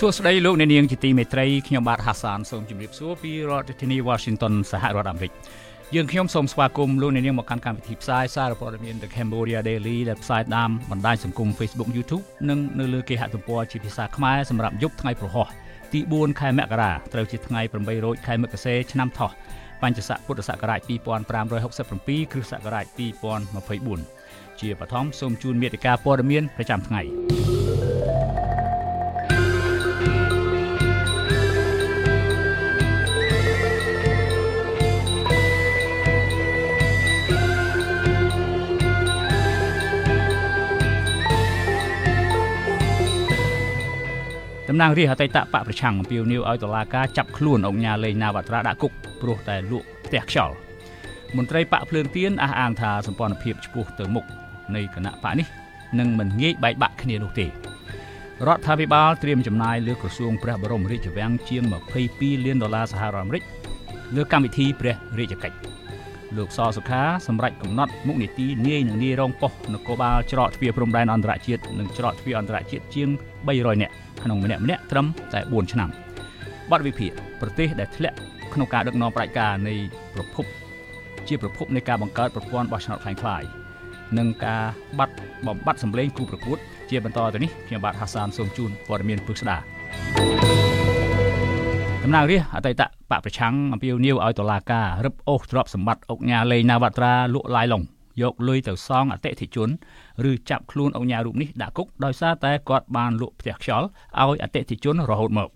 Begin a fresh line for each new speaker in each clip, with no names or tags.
សួស្តីលោកអ្នកនាងជាទីមេត្រីខ្ញុំបាទហាសានសូមជម្រាបសួរពីរដ្ឋធានី Washington សហរដ្ឋអាមេរិកយើងខ្ញុំសូមស្វាគមន៍លោកអ្នកនាងមកកាន់កម្មវិធីផ្សាយសារព័ត៌មាន The Cambodia Daily ដែលផ្សាយតាមបណ្ដាញសង្គម Facebook YouTube និងនៅលើគេហទំព័រជាភាសាខ្មែរសម្រាប់យប់ថ្ងៃប្រហោះទី4ខែមករាត្រូវជាថ្ងៃ8រោចខែមករាឆ្នាំថោះបញ្ញស័កពុទ្ធសករាជ2567គ្រិស្តសករាជ2024ជាបឋមសូមជូនមេតិការព័ត៌មានប្រចាំថ្ងៃ តំណាងរាជអតីតបកប្រឆាំងអំពាវនាវឲ្យតុលាការចាប់ខ្លួនអង្គញាលេងណាវត្រាដាក់គុកព្រោះតែលក់ផ្ទះខ្យល់មន្ត្រីបកភ្លើងទៀនអះអាងថាសម្ព័ន្ធភាពឆ្ពោះទៅមុខនៃគណៈបកនេះនឹងមិនងាយបែកបាក់គ្នានោះទេរដ្ឋាភិបាលត្រៀមចំណាយលើក្រសួងព្រះបរមរាជវាំងជាង22លានដុល្លារសហរដ្ឋអាមេរិកលើកម្មវិធីព្រះរាជកិច្ច លោកសសុខាសម្រាប់កំណត់មុខនីតិនាយនិងនាយរងប៉ុស្តិ៍នគរបាលច្រកទ្វារព្រំដែនអន្តរជាតិនិងច្រកទ្វារអន្តរជាតិជាង300នាក់ក្នុងម្នាក់ម្នាក់ត្រឹមតែ4ឆ្នាំបទវិភាគប្រទេសដែលធ្លាក់ក្នុងការដឹកនាំប្រជាការនៃប្រភពជាប្រភពនៃការបង្កើតប្រព័ន្ធបោះឆ្នោតខ្លាំងខ្លាយនិងការបាត់បំបត្តិសម្លេងគូប្រកួត ជាបន្តទៅនេះខ្ញុំបាទហាសានសូមជូនព័ត៌មានពឹកស្ដារ តំណាងរាជអតីតបកប្រឆាំងអំពាវនាវឲ្យតុលាការរឹបអូសទ្រព្យសម្បត្តិអុកញ៉ាលេងណាវត្រាលក់ឡាយឡុងយកលុយទៅសងអតិថិជនឬចាប់ខ្លួនអង្គញារូបនេះដាក់គុកដោយសារតែគាត់បានលក់ផ្ទះខ្យល់ឲ្យអតិថិជនរហូតមក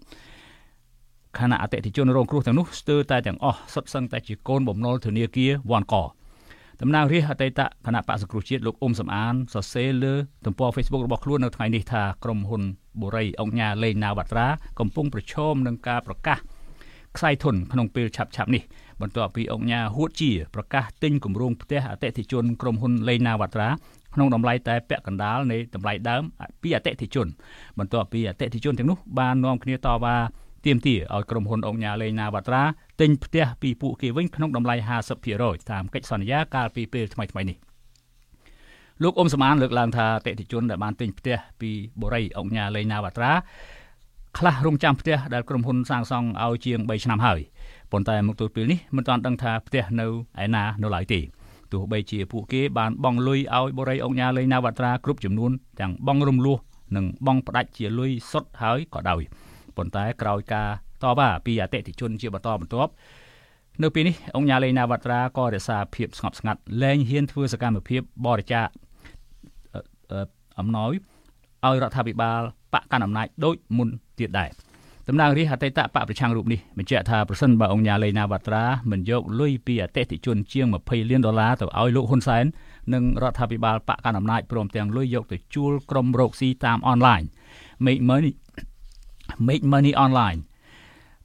ខណៈអតិថិជនរងគ្រោះទាំងនោះស្ទើរតែទាំងអស់សុទ្ធសឹងតែជាកូនបំណុលធនាគារវ៉ាន់កតំណាងរាជអតីតគណៈបកសង្គ្រោះជាតិលោកអ៊ុំសំអានសរសេរលើទំព័រ Facebook របស់ខ្លួននៅថ្ងៃនេះថាក្រុមហ៊ុន បូរីអង្គញាលេងណាវត្រាកំពុងប្រឈមនឹងការប្រកាសខ្សែធនក្នុងពេលឆាប់ឆាប់នេះបន្ទាប់ពីអង្គញាហួតជាប្រកាសទិញគម្រោងផ្ទះអតិថិជនក្រុមហ៊ុនលេងណាវត្រាក្នុងតម្លៃតែពាក់កណ្ដាលនៃតម្លៃដើមពីអតិថិជនបន្ទាប់ពីអតិថិជនទាំងនោះបាននាំគ្នាតវ៉ាទាមទារឲ្យក្រុមហ៊ុនអង្គញាលេងណាវត្រាទិញផ្ទះពីពួកគេវិញក្នុងតម្លៃ50%តាមកិច្ចសន្យាកាលពីពេលថ្មីៗនេះ លោកអ៊ុំសមានលើកឡើងថាអតិថិជនដែលបានទិញផ្ទះពីបូរីអង្គញាលេងណាវត្រាខ្លះរងចាំផ្ទះដែលក្រុមហ៊ុនសាងសង់ឲ្យជាង3ឆ្នាំហើយប៉ុន្តែមកទល់ពេលនេះមិនទាន់ដឹងថាផ្ទះនៅឯណានៅឡើយទេទោះបីជាពួកគេបានបង់លុយឲ្យបរិយអង្គញាលេងណាវត្រាគ្រប់ចំនួនទាំងបង់រំលោះនិងបង់ផ្ដាច់ជាលុយសុទ្ធហើយក៏ដោយប៉ុន្តែក្រោយការតបពីអតិថិជនជាបន្តបន្ទាប់នៅពេលនេះអង្គញាលេងណាវត្រាក៏រក្សាភាពស្ងប់ស្ងាត់លែងហ៊ានធ្វើសកម្មភាពបរិច្ចាគ អំណោយឲ្យរដ្ឋាភិបាលបកកណ្ដាលអំណាចដូចមុនទៀតដែរតំណាងរាជអតីតបកប្រឆាំងរូបនេះបញ្ជាក់ថាប្រសិនបើអង្គញាលេណាវត្រាមិនយកលុយពីអតិថិជនជាង20លានដុល្លារទៅឲ្យលោកហ៊ុនសែននិងរដ្ឋាភិបាលបកកណ្ដាលអំណាចព្រមទាំងលុយយកទៅជួលក្រុមរកស៊ីតាមអនឡាញ make money make money online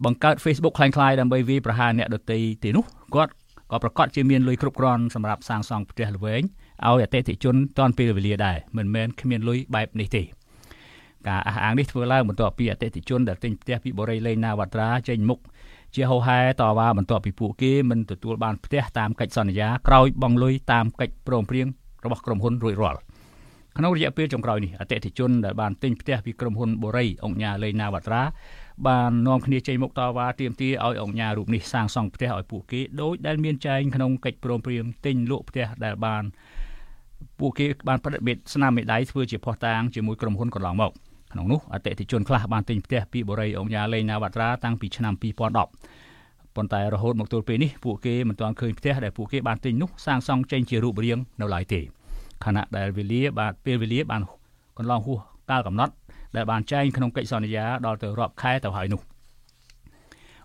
បង្កើត Facebook คล้ายៗដើម្បីវាយប្រហារអ្នកដទៃទេនោះគាត់ក៏ប្រកាសជាមានលុយគ្រប់គ្រាន់សម្រាប់សាងសង់ផ្ទះល្វែង ឲ្យអតិថិជនតាន់ពេលវេលាដែរមិនមែនគ្មានលុយបែបនេះទេការអះអាងនេះធ្វើឡើងបន្ទាប់ពីអតិថិជនដែលទិញផ្ទះពីបរិយលេងណាវត្រាចេញមុខជាហោហែតវ៉ាបន្ទាប់ពីពួកគេមិនទទួលបានផ្ទះតាមកិច្ចសន្យាក្រោយបង់លុយតាមកិច្ចព្រមព្រៀងរបស់ក្រុមហ៊ុនរួចរាល់ក្នុងរយៈពេលចុងក្រោយនេះអតិថិជនដែលបានទិញផ្ទះពីក្រុមហ៊ុនបូរីអង្គញាលេងណាវត្រាបាននាំគ្នាចេញមុខតវ៉ាទាមទារឲ្យអង្គញារូបនេះសាងសង់ផ្ទះឲ្យពួកគេដោយដែលមានចែងក្នុងកិច្ចព្រមព្រៀងទិញលក់ផ្ទះដែលបាន ពួកគេបានបដិបត្តិស្នាមមេដៃធ្វើជាផុសតាងជាមួយក្រុមហ៊ុនកន្លងមកក្នុងនោះអតិថិជនខ្លះបានទិញផ្ទះពីបរិយអង្គញាលេងណាវត្រាតាំងពីឆ្នាំ2010ប៉ុន្តែរហូតមកទល់ពេលនេះពួកគេមិនទាន់ឃើញផ្ទះដែលពួកគេបានទិញនោះសាងសង់ចេញជារូបរាងនៅឡើយទេខណៈដែលវេលាបានពេលវេលាបានកន្លងហួសកាលកំណត់ដែលបានចែងក្នុងកិច្ចសន្យាដល់ទៅរាប់ខែទៅហើយនោះ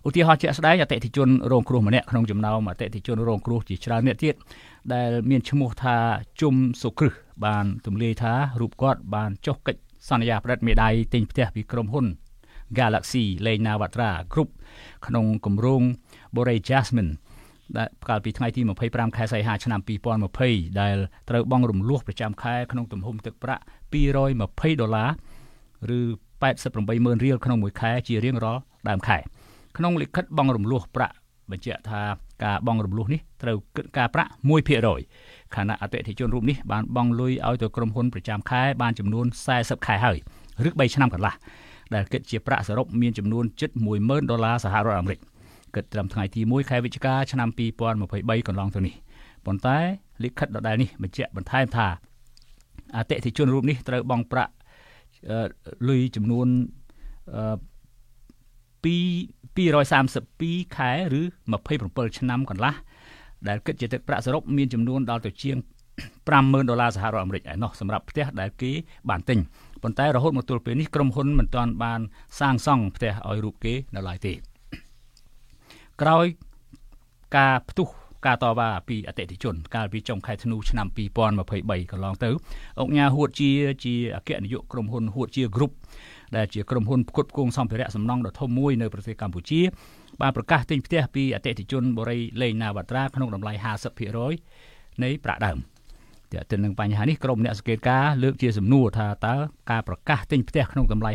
ឧទាហរណ៍ជាក់ស្ដែងអតិថិជនរងគ្រោះម្នាក់ក្នុងចំណោមអតិថិជនរងគ្រោះជាច្រើនអ្នកទៀត ដែលមានឈ្មោះថាជុំសុគ្រឹះបានទម្លាយថារូបគាត់បានចុះកិច្ចសន្យាផ្តិតមេដៃទិញផ្ទះពីក្រុមហ៊ុន Galaxy Lena Watra Group ក្នុងគម្រោង Borei Jasmine ដែលកាលពីថ្ងៃទី25ខែសីហាឆ្នាំ2020ដែលត្រូវបង់រំលោះប្រចាំខែក្នុងទំហំទឹកប្រាក់220ដុល្លារឬ88ម៉ឺនរៀលក្នុងមួយខែជារៀងរាល់ដើមខែក្នុងលិខិតបង់រំលោះប្រាក់បញ្ជាក់ថា ការបង់រំលោះនេះត្រូវគិតការប្រាក់1%ខណៈអតិថិជនរូបនេះបានបង់លុយឲ្យទៅក្រុមហ៊ុនប្រចាំខែបានចំនួន40ខែហើយឬ3ឆ្នាំកន្លះដែលគិតជាប្រាក់សរុបមានចំនួនជិត10000ដុល្លារសហរដ្ឋអាមេរិកគិតត្រឹមថ្ងៃទី1ខែវិច្ឆិកាឆ្នាំ2023កន្លងទៅនេះប៉ុន្តែលិខិតដដែលនេះបញ្ជាក់បន្ថែមថាអតិថិជនរូបនេះត្រូវបង់ប្រាក់លុយចំនួន2 232ខែឬ27ឆ្នាំកន្លះដែលគិតជាទឹកប្រាក់សរុបមានចំនួនដល់ទៅជាង50000ដុល្លារសហរដ្ឋអាមេរិកឯណោះសម្រាប់ផ្ទះដែលគេបានទិញប៉ុន្តែរហូតមកទល់ពេលនេះក្រុមហ៊ុនមិនទាន់បានសាងសង់ផ្ទះឲ្យរូបគេនៅឡើយទេក្រោយការផ្ទុះការតវ៉ាពីអតិថិជន កាលពីចុងខែធ្នូឆ្នាំ2023កន្លងទៅអង្គការហួតជាជាអគ្គនាយកក្រុមហ៊ុនហួតជា Group ដែលជាក្រុមហ៊ុនផ្គត់ផ្គង់សម្ភារៈសំណង់ដ៏ធំមួយនៅប្រទេសកម្ពុជាបានប្រកាសទិញផ្ទះពីអតិថិជនបូរីលេងណាវត្រាក្នុងតម្លៃ50%នៃប្រាក់ដើមទាក់ទិននឹងបញ្ហានេះក្រុមអ្នកសង្កេតការលើកជាសំណួរថាតើការប្រកាសទិញផ្ទះក្នុងតម្លៃ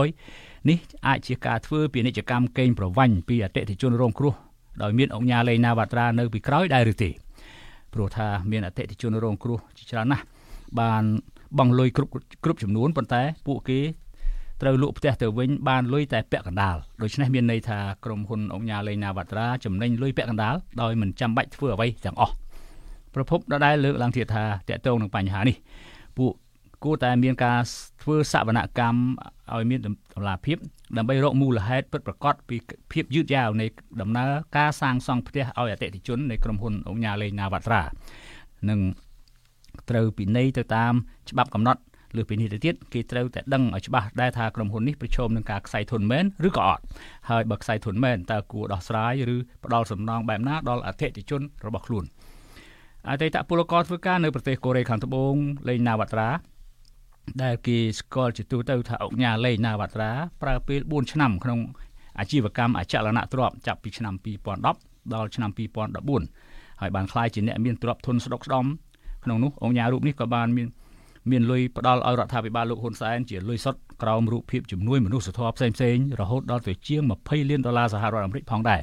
50%នេះអាចជាការធ្វើពាណិជ្ជកម្មកេងប្រវ័ញ្ចពីអតិថិជនរងគ្រោះដោយមានអង្គការលេងណាវត្រានៅពីក្រោយដែរឬទេព្រោះថាមានអតិថិជនរងគ្រោះជាច្រើនណាស់បានបង់លុយគ្រប់គ្រប់ចំនួនប៉ុន្តែពួកគេ ត្រូវលក់ផ្ទះទៅវិញបានលុយតែពាក់កណ្ដាលដូច្នេះមានន័យថាក្រុមហ៊ុនអង្គការលេងណាវត្រាចំណេញលុយពាក់កណ្ដាលដោយមិនចាំបាច់ធ្វើអ្វីទាំងអស់ប្រពន្ធដដែលលើកឡើងទៀតថាតកតងនឹងបញ្ហានេះពួកគួរតែមានការធ្វើសវនកម្មឲ្យមានតម្លាភាពដើម្បីរកមូលហេតុពិតប្រាកដពីភាពយឺតយ៉ាវនៃដំណើរការសាងសង់ផ្ទះឲ្យអតិថិជននៃក្រុមហ៊ុនអង្គការលេងណាវត្រានិងត្រូវពិន័យទៅតាមច្បាប់កំណត់ លើពីនេះទៅទៀតគេត្រូវតែដឹងឲ្យច្បាស់ដែរថាក្រុមហ៊ុននេះប្រឈមនឹងការខ្សែធនមែនឬក៏អត់ហើយបើខ្សែធនមែនតើគួរដោះស្រាយឬផ្ដល់សំណងបែបណាដល់អតិថិជនរបស់ខ្លួនអតីតពលករធ្វើការនៅប្រទេសកូរ៉េខាងត្បូងលេងណាវត្រាដែលគេស្គាល់ជាទូទៅថាអង្គការលេងណាវត្រាប្រើពេល4ឆ្នាំក្នុងអាជីវកម្មអចលនទ្រព្យចាប់ពីឆ្នាំ2010ដល់ឆ្នាំ2014ហើយបានក្លាយជាអ្នកមានទ្រព្យធនស្ដុកស្ដំក្នុងនោះអង្គការរូបនេះក៏បានមាន មានលុយផ្ដល់ឲ្យរដ្ឋាភិបាលលោកហ៊ុនសែនជាលុយសុទ្ធក្រោមរូបភាពជំនួយមនុស្សធម៌ផ្សេងផ្សេងរហូតដល់ទៅជាង20លានដុល្លារសហរដ្ឋអាមេរិកផងដែរ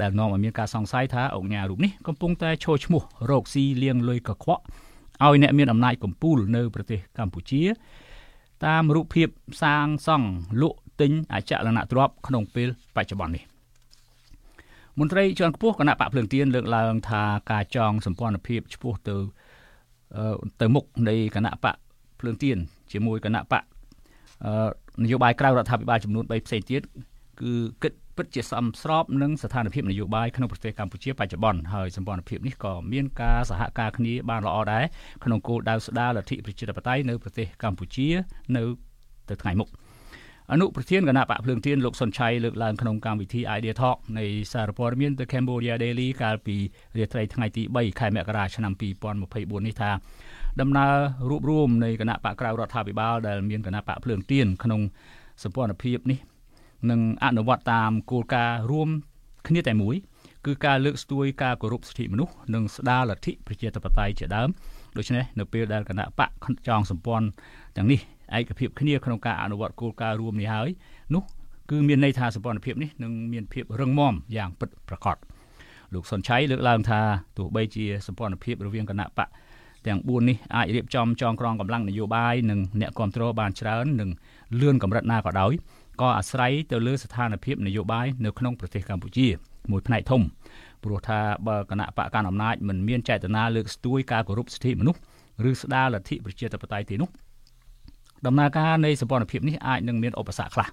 ដែលនាំឲ្យមានការសង្ស័យថាអង្គការរូបនេះកំពុងតែឈរឈ្មោះរកស៊ីលៀងលុយកខ្វក់ឲ្យអ្នកមានអំណាចកំពូលនៅប្រទេសកម្ពុជា តាមរូបភាពសាងសង់លក់ទិញអចលនទ្រព្យក្នុងពេលបច្ចុប្បន្ននេះមន្ត្រីជាន់ខ្ពស់គណៈបកភ្លើងទៀនលើកឡើងថាការចងសម្ព័ន្ធភាពឆ្ពោះទៅ ទៅមុខនៃគណៈបកភ្លើងទៀនជាមួយគណៈបកនយោបាយក្រៅរដ្ឋាភិបាលចំនួន3ផ្សេងទៀតគឺគិតពិតជាសមស្របនឹងស្ថានភាពនយោបាយក្នុងប្រទេសកម្ពុជាបច្ចុប្បន្នហើយសម្ព័ន្ធភាពនេះក៏មានការសហការគ្នាបានល្អដែរក្នុងគោលដៅស្ដារលទ្ធិប្រជាធិបតេយ្យនៅប្រទេសកម្ពុជានៅទៅថ្ងៃមុខ អនុប្រធានគណៈបកភ្លើងទៀនលោកសុនឆៃលើកឡើងក្នុងកម្មវិធី Idea Talk នៃសារព័ត៌មាន The Cambodia Daily កាលពីរាត្រីថ្ងៃទី3ខែមករាឆ្នាំ2024នេះថាដំណើររួបរวมនៃគណៈបកក្រៅរដ្ឋាភិបាលដែលមានគណៈបកភ្លើងទៀនក្នុងសម្ព័ន្ធភាពនេះនឹងអនុវត្តតាមគោលការណ៍រួមគ្នាតែមួយគឺការលើកស្ទួយការគោរពសិទ្ធិមនុស្សនិងស្ដារលទ្ធិប្រជាធិបតេយ្យជាដើមដូច្នេះនៅពេលដែលគណៈបកចងសម្ព័ន្ធទាំងនេះ ឯកភាពគ្នាក្នុងការអនុវត្តគោលការណ៍រួមនេះហើយនោះគឺមានន័យថាសម្ព័ន្ធភាពនេះនឹងមានភាពរឹងមាំយ៉ាងពិតប្រាកដលោកសុនឆៃលើកឡើងថាទោះបីជាសម្ព័ន្ធភាពរវាងគណៈបកទាំង4នេះអាចរៀបចំចងក្រងកម្លាំងនយោបាយនិងអ្នកគ្រប់គ្រងបានច្រើននិងលឿនកម្រិតណាក៏ដោយក៏អាស្រ័យទៅលើស្ថានភាពនយោបាយនៅក្នុងប្រទេសកម្ពុជា មួយផ្នែកធំព្រោះថាបើគណៈបកកណ្ដាលអំណាចមិនមានចេតនាលើកស្ទួយការគោរពសិទ្ធិមនុស្សឬស្ដារលទ្ធិប្រជាធិបតេយ្យទេនោះ ដំណើរការនៃសម្ព័ន្ធភាពនេះអាចនឹងមានឧបសគ្គខ្លះ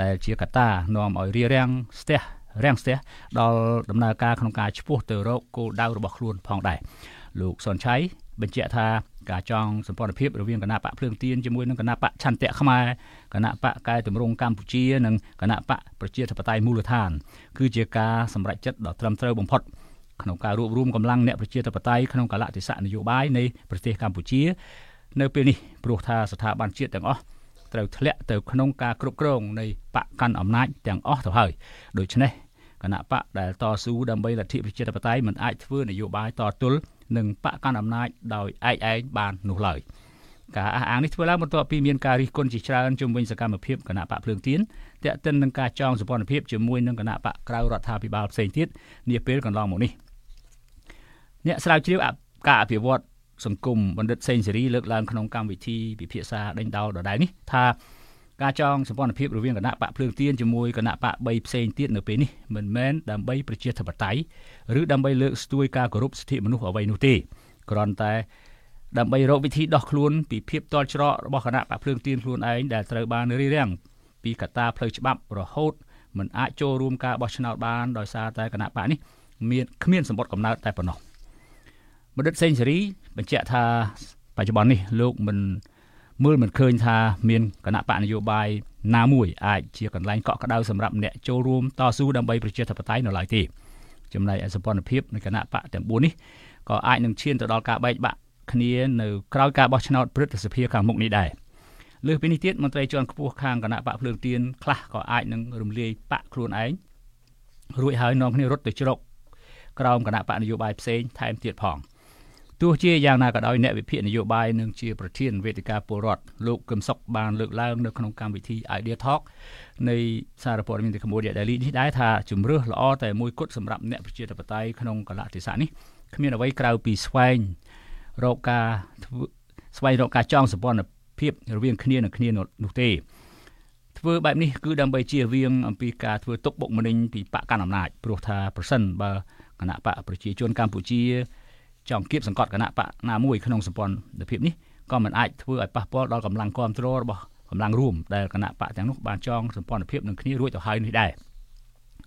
ដែលជាកត្តានាំឲ្យរារាំងស្ទះរាំងស្ទះដល់ដំណើរការក្នុងការឈ្មោះទៅរកគោលដៅរបស់ខ្លួនផងដែរលោកសុនឆៃបញ្ជាក់ថាការចងសម្ព័ន្ធភាពរវាងគណៈបកភ្លើងទៀនជាមួយនឹងគណៈបកឆន្ទៈខ្មែរគណៈបកកែតម្រង់កម្ពុជានិងគណៈបកប្រជាធិបតេយ្យមូលដ្ឋាន គឺជាការសម្រេចចិត្តដ៏ត្រឹមត្រូវបំផុតក្នុងការរួបរวมកម្លាំងអ្នកប្រជាធិបតេយ្យក្នុងកលៈទេសៈនយោបាយនៃប្រទេសកម្ពុជា នៅពេលនេះព្រោះថាស្ថាប័នជាតិទាំងអស់ត្រូវធ្លាក់ទៅក្នុងការគ្រប់គ្រងនៃបកកាន់អំណាចទាំងអស់ទៅហើយដូច្នេះគណៈបកដែលតស៊ូដើម្បីលទ្ធិប្រជាធិបតេយ្យមិនអាចធ្វើនយោបាយតទល់នឹងបកកាន់អំណាចដោយឯកឯងបាននោះឡើយការអះអាងនេះធ្វើឡើងបន្ទាប់ពីមានការរិះគន់ជាច្រើនជំវិញសកម្មភាពគណៈបកភ្លើងទៀនតាក់ទិននឹងការចងសម្ព័ន្ធភាពជាមួយនឹងគណៈបកក្រៅរដ្ឋាភិបាលផ្សេងទៀតនាពេលកន្លងមកនេះអ្នកស្រាវជ្រាវការអភិវឌ្ឍ សង្គមបណ្ឌិតសេងសេរីលើកឡើងក្នុងកម្មវិធីពិភាក្សាដេញដោលដដែលនេះថាការចងសម្ព័ន្ធភាពរវាងគណៈបកភ្លើងទៀនជាមួយគណៈបក3ផ្សេងទៀតនៅពេលនេះមិនមែនដើម្បីប្រជាធិបតេយ្យឬដើម្បីលើកស្ទួយការគោរពសិទ្ធិមនុស្សអ្វីនោះទេគ្រាន់តែដើម្បីរកវិធីដោះខ្លួនពីភាពតល់ច្រករបស់គណៈបកភ្លើងទៀនខ្លួនឯងដែលត្រូវបានរៀបរៀងពីកត្តាផ្លូវច្បាប់រហូតមិនអាចចូលរួមការបោះឆ្នោតបានដោយសារតែគណៈបកនេះមានគ្មានសម្បត្តិកំណើតតែប៉ុណ្ណោះបណ្ឌិតសេងសេរី បញ្ជាក់ថាបច្ចុប្បន្ននេះលោកមិនមើលមិនឃើញថាមានគណៈបកនយោបាយណាមួយអាចជាកន្លែងកក់ក្ដៅសម្រាប់អ្នកចូលរួមតស៊ូដើម្បីប្រជាធិបតេយ្យនៅឡើយទេចំណែកឯសម្ព័ន្ធភាពនៃគណៈបកទាំង4នេះក៏អាចនឹងឈានទៅដល់ការបែកបាក់គ្នានៅក្រោយការបោះឆ្នោតព្រឹទ្ធសភាខាងមុខនេះដែរលើសពីនេះទៀតមន្ត្រីជាន់ខ្ពស់ខាងគណៈបកភ្លើងទៀនខ្លះក៏អាចនឹងរំលាយបកខ្លួនឯងរួចហើយនាំគ្នារត់ទៅជ្រកក្រោមគណៈបកនយោបាយផ្សេងថែមទៀតផង។ ទោះជាយ៉ាងណាក៏ដោយអ្នកវិភាគនយោបាយនិងជាប្រធានវេទិកាពលរដ្ឋលោកកឹមសុខបានលើកឡើងនៅក្នុងកម្មវិធី Idea Talk នៃសារព័ត៌មាន The Cambodia Daily នេះដែរថាជំរឿសល្អតែមួយគត់សម្រាប់អ្នកប្រជាធិបតេយ្យក្នុងកលៈទេសៈនេះគ្មានអ្វីក្រៅពីស្វែងរកការស្វែងរកការចងសម្ព័ន្ធភាពរវាងគ្នានឹងគ្នានោះទេធ្វើបែបនេះគឺដើម្បីជៀសវាងអំពីការធ្វើទុកបុកម្នេញពីបកកណ្ដាលអំណាចព្រោះថាប្រសិនបើគណៈបកប្រជាជនកម្ពុជា ចង់គៀបសង្កត់គណៈបកណាមួយក្នុងសម្ព័ន្ធភាពនេះក៏មិនអាចធ្វើឲ្យប៉ះពាល់ដល់កម្លាំងគ្រប់គ្រងរបស់កម្លាំងរួមដែលគណៈបកទាំងនោះបានចងសម្ព័ន្ធភាពនឹងគ្នារួចទៅហើយនេះដែរ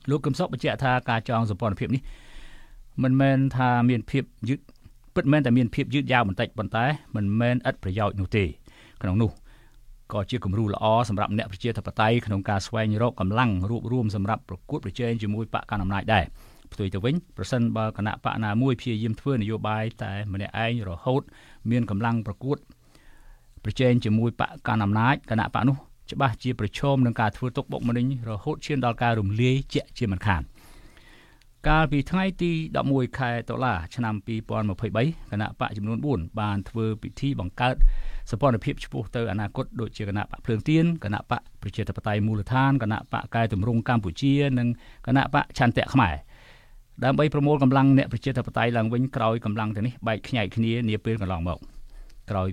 លោកកឹមសុខបញ្ជាក់ថាការចងសម្ព័ន្ធភាពនេះមិនមែនថាមានភាពយឺតពិតមែនតែមានភាពយឺតយ៉ាវបន្តិចប៉ុន្តែមិនមែនឥតប្រយោជន៍នោះទេក្នុងនោះក៏ជាគំរូល្អសម្រាប់អ្នកប្រជាធិបតេយ្យក្នុងការស្វែងរកកម្លាំងរួបរวมសម្រាប់ប្រកួតប្រជែងជាមួយបកកណ្ដាលអំណាចដែរ ផ្ទុយទៅវិញប្រសិនបើគណៈបកណាមួយព្យាយាមធ្វើនយោបាយតែម្នាក់ឯងរហូត មានកម្លាំងប្រកួតប្រជែងជាមួយបកកណ្ដាលអំណាចគណៈបកនោះច្បាស់ជាប្រឈមនឹងការធ្វើទុកបុកម្នេញរហូតឈានដល់ការរំលាយជាក់ជាមិនខានកាលពីថ្ងៃទី11ខែតុលាឆ្នាំ2023គណៈបកចំនួន4បានធ្វើពិធីបង្កើតសម្ព័ន្ធភាពឆ្ពោះទៅអនាគតដូចជាគណៈបកភ្លើងទៀនគណៈបកប្រជាធិបតេយ្យមូលដ្ឋានគណៈបកកែតម្រង់កម្ពុជា និងគណៈបកឆន្ទៈខ្មែរ ដើម្បីប្រមូលកម្លាំងអ្នកប្រជាធិបតេយ្យឡើងវិញក្រោយកម្លាំងទាំងនេះបែកខ្ញែកគ្នានាពេលកន្លងមកក្រោយ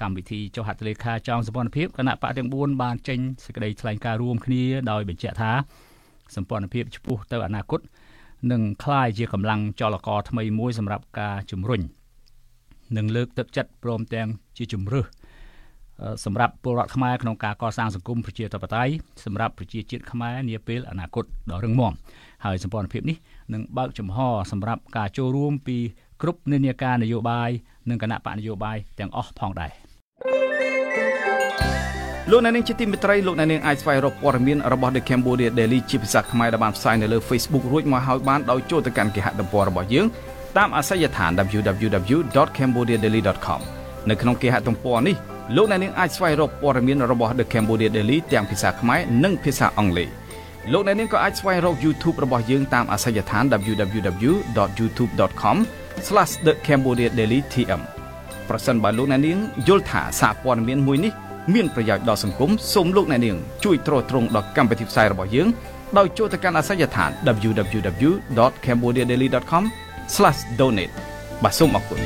កម្មវិធីចុះហត្ថលេខាចောင်းសម្ព័ន្ធភាពគណៈបកទាំង4បានចេញសេចក្តីថ្លែងការណ៍រួមគ្នាដោយបញ្ជាក់ថាសម្ព័ន្ធភាពឆ្ពោះទៅអនាគតនឹងក្លាយជាកម្លាំងចលករថ្មីមួយសម្រាប់ការជំរុញនិងលើកទឹកចិត្តព្រមទាំងជាជំរឿសសម្រាប់ពលរដ្ឋខ្មែរក្នុងការកសាងសង្គមប្រជាធិបតេយ្យសម្រាប់ប្រជាជាតិខ្មែរនាពេលអនាគតដ៏រឹងមាំហើយសម្ព័ន្ធភាពនេះ នឹងបើកចំហសម្រាប់ការចូលរួមពីគ្រប់និន្នាការនយោបាយនិងគណៈបកនយោបាយទាំងអស់ផងដែរ
លោកអ្នកនាងជាទីមេត្រីលោកអ្នកនាងអាចស្វែងរកព័ត៌មានរបស់ The Cambodia Daily ជាភាសាខ្មែរដែលបានផ្សាយនៅលើ Facebook រួចមកហើយបានដោយចូលទៅកាន់គេហទំព័ររបស់យើងតាមអាសយដ្ឋាន www.cambodiadaily.com នៅក្នុងគេហទំព័រនេះលោកអ្នកនាងអាចស្វែងរកព័ត៌មានរបស់ The Cambodia Daily ទាំងភាសាខ្មែរនិងភាសាអង់គ្លេស លោកអ្នកនាងក៏អាចស្វែងរក YouTube របស់យើងតាមអាសយដ្ឋាន www.youtube.com/thecambodiadailytm ប្រសិនបើលោកអ្នកនាងយល់ថាសារព័ត៌មានមួយនេះមានប្រយោជន៍ដល់សង្គមសូមលោកអ្នកនាងជួយទ្រទ្រង់ដល់កម្មវិធីផ្សាយរបស់យើងដោយចូលទៅកាន់អាសយដ្ឋាន www.cambodiadaily.com/donate បាទសូមអរគុណ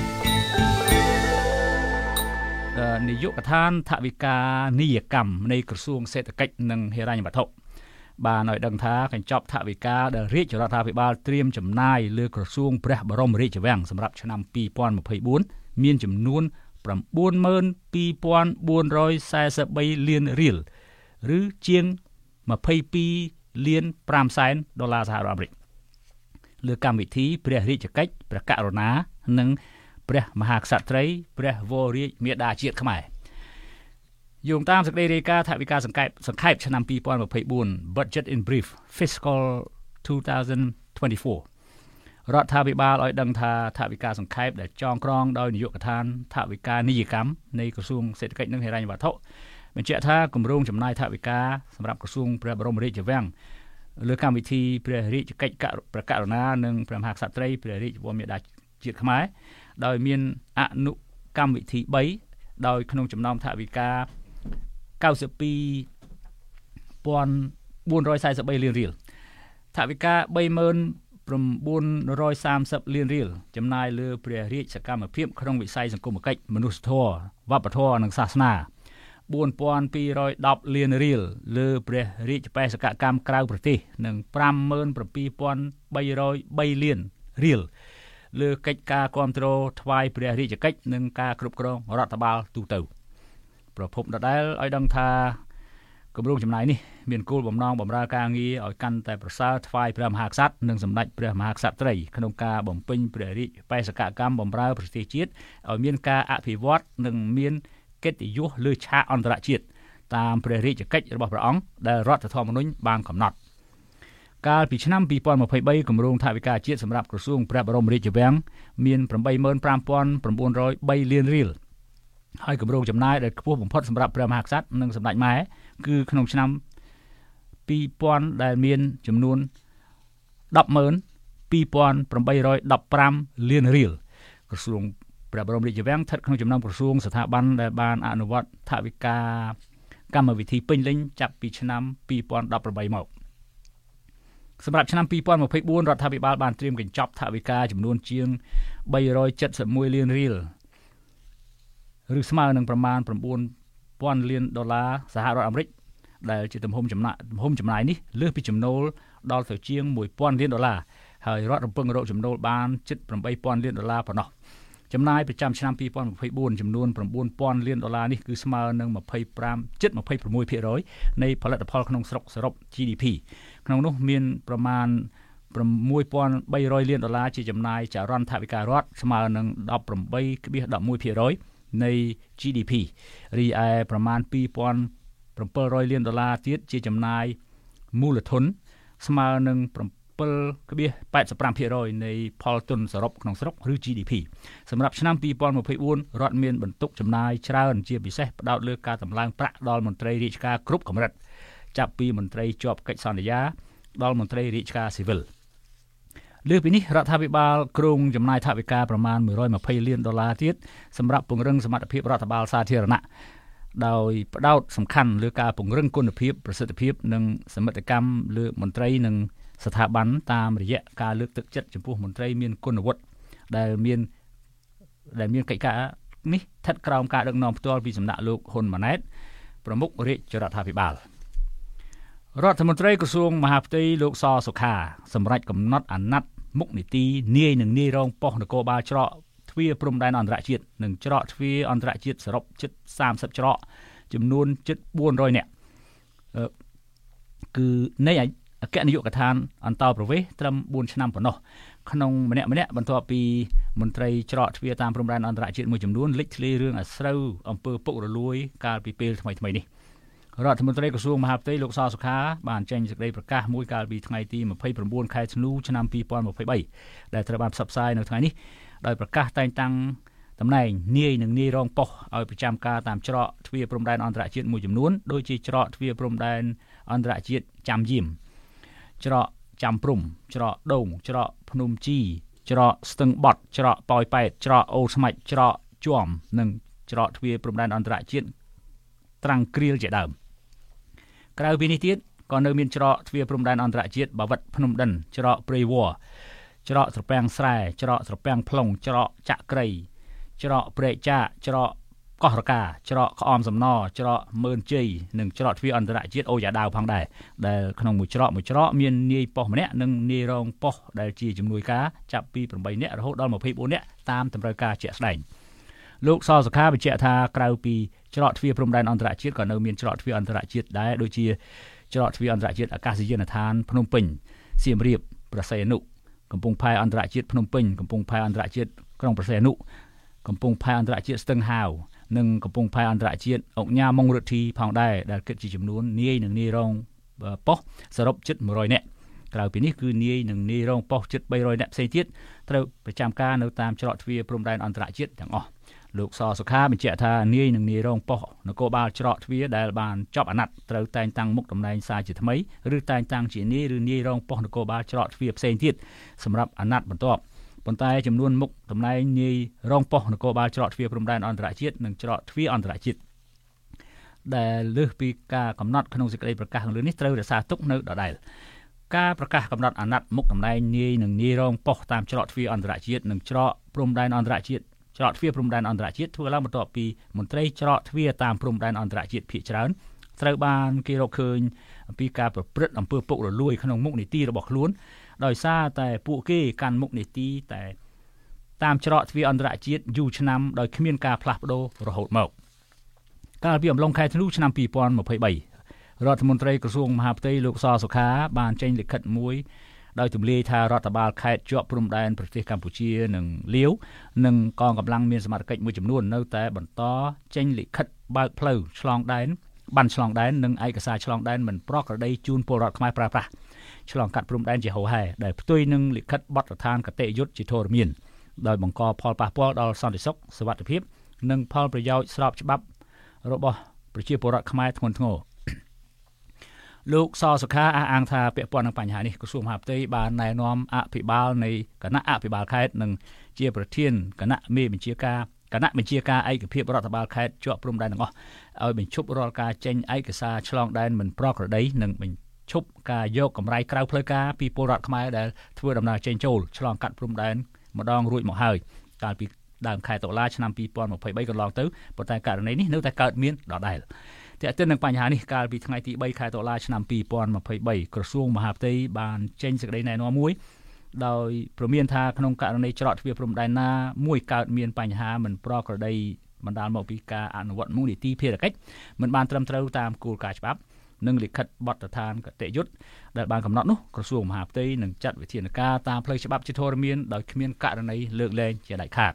នាយកដ្ឋានថវិកានីយកម្មនៃក្រសួងសេដ្ឋកិច្ចនិងហិរញ្ញវត្ថុ បានឲ្យដឹងថាកញ្ចប់ថវិកាដែលរាជរដ្ឋាភិបាលត្រៀមចំណាយលើក្រសួងព្រះបរមរាជវាំងសម្រាប់ឆ្នាំ2024មានចំនួន92,443លានរៀលឬជាង22លាន5សែនដុល្លារសហរដ្ឋអាមេរិកលើកម្មវិធីព្រះរាជកិច្ចព្រះករុណា និង ព្រះមហាក្សត្រី ព្រះវររាជមាតាជាតិខ្មែរ យោងតាមសេចក្តីរាយការណ៍ថវិកាសង្កេតសង្ខេបឆ្នាំ2024 Budget in Brief Fiscal 2024រដ្ឋាភិបាលឲ្យដឹងថាថវិកាសង្ខេបដែលចងក្រងដោយនាយកដ្ឋានថវិកានីយកម្មនៃក្រសួងសេដ្ឋកិច្ចនិងហិរញ្ញវត្ថុបញ្ជាក់ថាគម្រោងចំណាយថវិកាសម្រាប់ក្រសួងព្រះបរមរាជវាំងលើកម្មវិធីព្រះរាជកិច្ចប្រកាសរណានិងព្រះមហាក្សត្រីព្រះរាជវរមេដាជាតិខ្មែរដោយមានអនុកម្មវិធី3ដោយក្នុងចំណោមថវិកា 92,443លានរៀលថវិកា3930លានរៀលចំណាយលើព្រះរាជសកម្មភាពក្នុងវិស័យសង្គមគិច្ចមនុស្សធម៌វប្បធម៌និងសាសនា4210លានរៀលលើព្រះរាជបេសកកម្មក្រៅប្រទេសនិង57303លានរៀលលើកិច្ចការគ្រប់គ្រងថ្វាយព្រះរាជកិច្ចនិងការគ្រប់គ្រងរដ្ឋបាលទូទៅ ប្រពន្ធដដែលឲ្យដឹងថាគម្រោងចំណាយនេះមានគោលបំណងបម្រើការងារឲ្យកាន់តែប្រសើរថ្វាយព្រះមហាក្សត្រនិងសម្ដេចព្រះមហាក្សត្រីក្នុងការបំពេញព្រះរាជបេសកកម្មបម្រើប្រទេសជាតិឲ្យមានការអភិវឌ្ឍនិងមានកិត្តិយសលើឆាកអន្តរជាតិតាមព្រះរាជកិច្ចរបស់ព្រះអង្គដែលរដ្ឋធម្មនុញ្ញបានកំណត់កាលពីឆ្នាំ2023គម្រោងថវិកាជាតិសម្រាប់ក្រសួងព្រះបរមរាជវាំងមាន85,903លានរៀល ហើយគម្រោងចំណាយដែលខ្ពស់បំផុតសម្រាប់ព្រះមហាក្សត្រនិងសម្ដេចម៉ែគឺក្នុងឆ្នាំ2000ដែលមានចំនួន102,2815លានរៀលក្រសួងព្រះបរមរាជវាំងស្ថិតក្នុងចំណោមក្រសួងស្ថាប័នដែលបានអនុវត្តថវិកាកម្មវិធីពេញលេញចាប់ពីឆ្នាំ2018មកសម្រាប់ឆ្នាំ2024រដ្ឋាភិបាលបានត្រៀមកញ្ចប់ថវិកាចំនួនជាង371លានរៀល ឬស្មើនឹងប្រមាណ9000លានដុល្លារសហរដ្ឋអាមេរិកដែលជាទំហំចំណាយទំហំចំណាយនេះលើសពីចំណូលដល់ទៅជាង1000លានដុល្លារហើយរដ្ឋរំពឹងរកចំណូលបានជិត8000លានដុល្លារប៉ុណ្ណោះចំណាយប្រចាំឆ្នាំ2024ចំនួន9000លានដុល្លារនេះគឺស្មើនឹង25ជិត26%នៃផលិតផលក្នុងស្រុកសរុប GDP ក្នុងនោះមានប្រមាណ6300លានដុល្លារជាចំណាយចរន្តថវិការដ្ឋស្មើនឹង18.11% នៃ GDP រីឯប្រមាណ2700លានដុល្លារទៀតជាចំណាយមូលធន ស្មើនឹង7.85%នៃផលទុនសរុបក្នុងស្រុកឬ GDP សម្រាប់ឆ្នាំ2024រដ្ឋមានបន្ទុកចំណាយច្រើនជាពិសេសផ្ដោតលើការតម្លើងប្រាក់ដល់មន្ត្រីរាជការគ្រប់កម្រិតចាប់ពីមន្ត្រីជាប់កិច្ចសន្យាដល់មន្ត្រីរាជការស៊ីវិល លើពីនេះរដ្ឋាភិបាលគ្រោងចំណាយថវិកាប្រមាណ120លានដុល្លារទៀតសម្រាប់ពង្រឹងសមត្ថភាពរដ្ឋបាលសាធារណៈដោយផ្ដោតសំខាន់លើការពង្រឹងគុណភាពប្រសិទ្ធភាពនិងសមិទ្ធកម្មលើមន្ត្រីនិងស្ថាប័នតាមរយៈការលើកទឹកចិត្តចំពោះមន្ត្រីមានគុណវុឌ្ឍដែលមានដែលមានកិច្ចការនេះស្ថិតក្រោមការដឹកនាំផ្ទាល់ពីសំណាក់លោកហ៊ុនម៉ាណែតប្រមុខរាជរដ្ឋាភិបាលរដ្ឋមន្ត្រីក្រសួងមហាផ្ទៃលោកសសុខាសម្រាប់កំណត់អាណត្តិ មុខនីតិនាយនឹងនាយរងប៉ុស្តិ៍នគរបាលច្រកទ្វារព្រំដែនអន្តរជាតិនិងច្រកទ្វារអន្តរជាតិសរុបជិត30ច្រកចំនួនជិត400នាក់គឺនៃអគ្គនាយកដ្ឋានអន្តរប្រវេសត្រឹម4ឆ្នាំប៉ុណ្ណោះក្នុងម្នាក់ម្នាក់បន្ទាប់ពីមន្ត្រីច្រកទ្វារតាមព្រំដែនអន្តរជាតិមួយចំនួនលេចធ្លាយរឿងអាស្រូវអំពើពុករលួយកាលពីពេលថ្មីថ្មីនេះ រដ្ឋមន្ត្រីក្រសួងមហាផ្ទៃលោកសសុខាបានចេញសេចក្តីប្រកាសមួយកាលពីថ្ងៃទី29ខែធ្នូឆ្នាំ2023ដែលត្រូវបានផ្សព្វផ្សាយនៅថ្ងៃនេះដោយប្រកាសតែងតាំងតំណែងនាយនិងនាយរងប៉ុស្តិ៍ឲ្យប្រចាំការតាមច្រកទ្វារព្រំដែនអន្តរជាតិមួយចំនួនដូចជាច្រកទ្វារព្រំដែនអន្តរជាតិចាំយាមច្រកចាំព្រំច្រកដូងច្រកភ្នំជីច្រកស្ទឹងបត់ច្រកប៉ោយប៉ែតច្រកអូស្មាច់ច្រកជួមនិងច្រកទ្វារព្រំដែនអន្តរជាតិត្រាំងគ្រៀលជាដើម ក្រៅពីនេះទៀតក៏នៅមានច្រកទ្វារព្រំដែនអន្តរជាតិបាវិតភ្នំដិនច្រកព្រៃវ័រច្រកត្រពាំងស្រែច្រកត្រពាំងផ្លុងច្រកចាក់ក្រៃច្រកព្រែកចាច្រកកោះរកាច្រកក្អមសំណច្រកមើនជ័យនិងច្រកទ្វារអន្តរជាតិអូយ៉ាដាវផងដែរដែលក្នុងមួយច្រកមួយច្រកមាននាយប៉ុស្តិ៍ម្នាក់និងនាយរងប៉ុស្តិ៍ដែលជាជំនួយការចាប់ពី8នាក់រហូតដល់24នាក់តាមតម្រូវការជាក់ស្ដែង លោកសសុខាបញ្ជាក់ថាក្រៅពីច្រកទ្វារព្រំដែនអន្តរជាតិក៏នៅមានច្រកទ្វារអន្តរជាតិដែរដូចជាច្រកទ្វារអន្តរជាតិអាកាសយានដ្ឋានភ្នំពេញសៀមរាបប្រស័យអនុកំពង់ផែអន្តរជាតិភ្នំពេញកំពង់ផែអន្តរជាតិក្រុងប្រស័យអនុកំពង់ផែអន្តរជាតិស្ទឹងហាវនិងកំពង់ផែអន្តរជាតិអង្គញាម៉ុងរិទ្ធីផងដែរដែលគិតជាចំនួននាយនិងនាយរងប៉ុស្តិ៍សរុបជិត100នាក់ក្រៅពីនេះគឺនាយនិងនាយរងប៉ុស្តិ៍ជិត300នាក់ផ្សេងទៀតត្រូវប្រចាំការនៅតាមច្រកទ្វារព្រំដែនអន្តរជាតិទាំងអស់ លោកសសុខាបញ្ជាក់ថានាយនឹងនាយរងប៉ុស្តិ៍នគរបាលច្រកទ្វារដែលបានចប់អាណត្តិត្រូវតែងតាំងមុខតំណែងសារជាថ្មីឬតែងតាំងជានាយឬនាយរងប៉ុស្តិ៍នគរបាលច្រកទ្វារផ្សេងទៀតសម្រាប់អាណត្តិបន្ទាប់ប៉ុន្តែចំនួនមុខតំណែងនាយរងប៉ុស្តិ៍នគរបាលច្រកទ្វារព្រំដែនអន្តរជាតិនិងច្រកទ្វារអន្តរជាតិដែលលើសពីការកំណត់ក្នុងសេចក្តីប្រកាសខាងលើនេះត្រូវរក្សាទុកនៅដដែលការប្រកាសកំណត់អាណត្តិមុខតំណែងនាយនិងនាយរងប៉ុស្តិ៍តាមច្រកទ្វារអន្តរជាតិនិងច្រកព្រំដែនអន្តរជាតិ ច្រកទ្វារព្រំដែនអន្តរជាតិធ្វើឡើងបន្ទាប់ពីមន្ត្រីច្រកទ្វារតាមព្រំដែនអន្តរជាតិភាគច្រើនត្រូវបានគេរកឃើញអំពីការប្រព្រឹត្តអំពើពុករលួយក្នុងមុខនីតិរបស់ខ្លួនដោយសារតែពួកគេកាន់មុខនីតិតែតាមច្រកទ្វារអន្តរជាតិយូរឆ្នាំដោយគ្មានការផ្លាស់ប្ដូររហូតមកកាលពីអំឡុងខែធ្នូឆ្នាំ2023រដ្ឋមន្ត្រីក្រសួងមហាផ្ទៃលោកសសុខាបានចេញលិខិតមួយ ដោយទម្លាយថារដ្ឋបាលខេត្តជាប់ព្រំដែនប្រទេសកម្ពុជានិងលាវនិងកងកម្លាំងមានសមត្ថកិច្ចមួយចំនួននៅតែបន្តចេញលិខិតបើកផ្លូវឆ្លងដែនបានឆ្លងដែននិងឯកសារឆ្លងដែនមិនប្រក្រតីជូនពលរដ្ឋខ្មែរប្រើប្រាស់ឆ្លងកាត់ព្រំដែនជាហូហែដែលផ្ទុយនឹងលិខិតបទដ្ឋានកតេយុត្តជាធរមានដោយបង្កផលប៉ះពាល់ដល់សន្តិសុខសวัสดิភាព និងផលប្រយោជន៍ស្របច្បាប់របស់ប្រជាពលរដ្ឋខ្មែរធ្ងន់ធ្ងរ លោកសសុខាអះអាងថាពាក់ព័ន្ធនឹងបញ្ហានេះក្រសួងមហាផ្ទៃបានណែនាំអភិបាលនៃគណៈអភិបាលខេត្តនិងជាប្រធានគណៈមេបញ្ជាការគណៈបញ្ជាការឯកភាពរដ្ឋបាលខេត្តជាប់ព្រំដែនទាំងអស់ឲ្យបញ្ឈប់រាល់ការចេញឯកសារឆ្លងដែនមិនប្រក្រតីនិងបញ្ឈប់ការយកកម្រៃក្រៅផ្លូវការពីពលរដ្ឋខ្មែរដែលធ្វើដំណើរចេញចូលឆ្លងកាត់ព្រំដែនម្ដងរួចមកហើយកាលពីដើមខែតុលាឆ្នាំ2023កន្លងទៅប៉ុន្តែករណីនេះនៅតែកើតមានដដែល តែកតិននឹងបញ្ហានេះកាលពីថ្ងៃទី3ខែតុលាឆ្នាំ2023ក្រសួងមហាផ្ទៃបានចេញសេចក្តីណែនាំមួយដោយព្រមានថាក្នុងករណីច្រកទ្វារព្រំដែនណាមួយកើតមានបញ្ហាមិនប្រក្រតីបណ្ដាលមកពីការអនុវត្តមូលនីតិភារកិច្ចមិនបានត្រឹមត្រូវតាមគោលការណ៍ច្បាប់និងលិខិតបទដ្ឋានកតេយុត្តដែលបានកំណត់នោះក្រសួងមហាផ្ទៃនឹងចាត់វិធានការតាមផ្លូវច្បាប់ជាធរមានដោយគ្មានករណីលើកលែងជាដាច់ខាត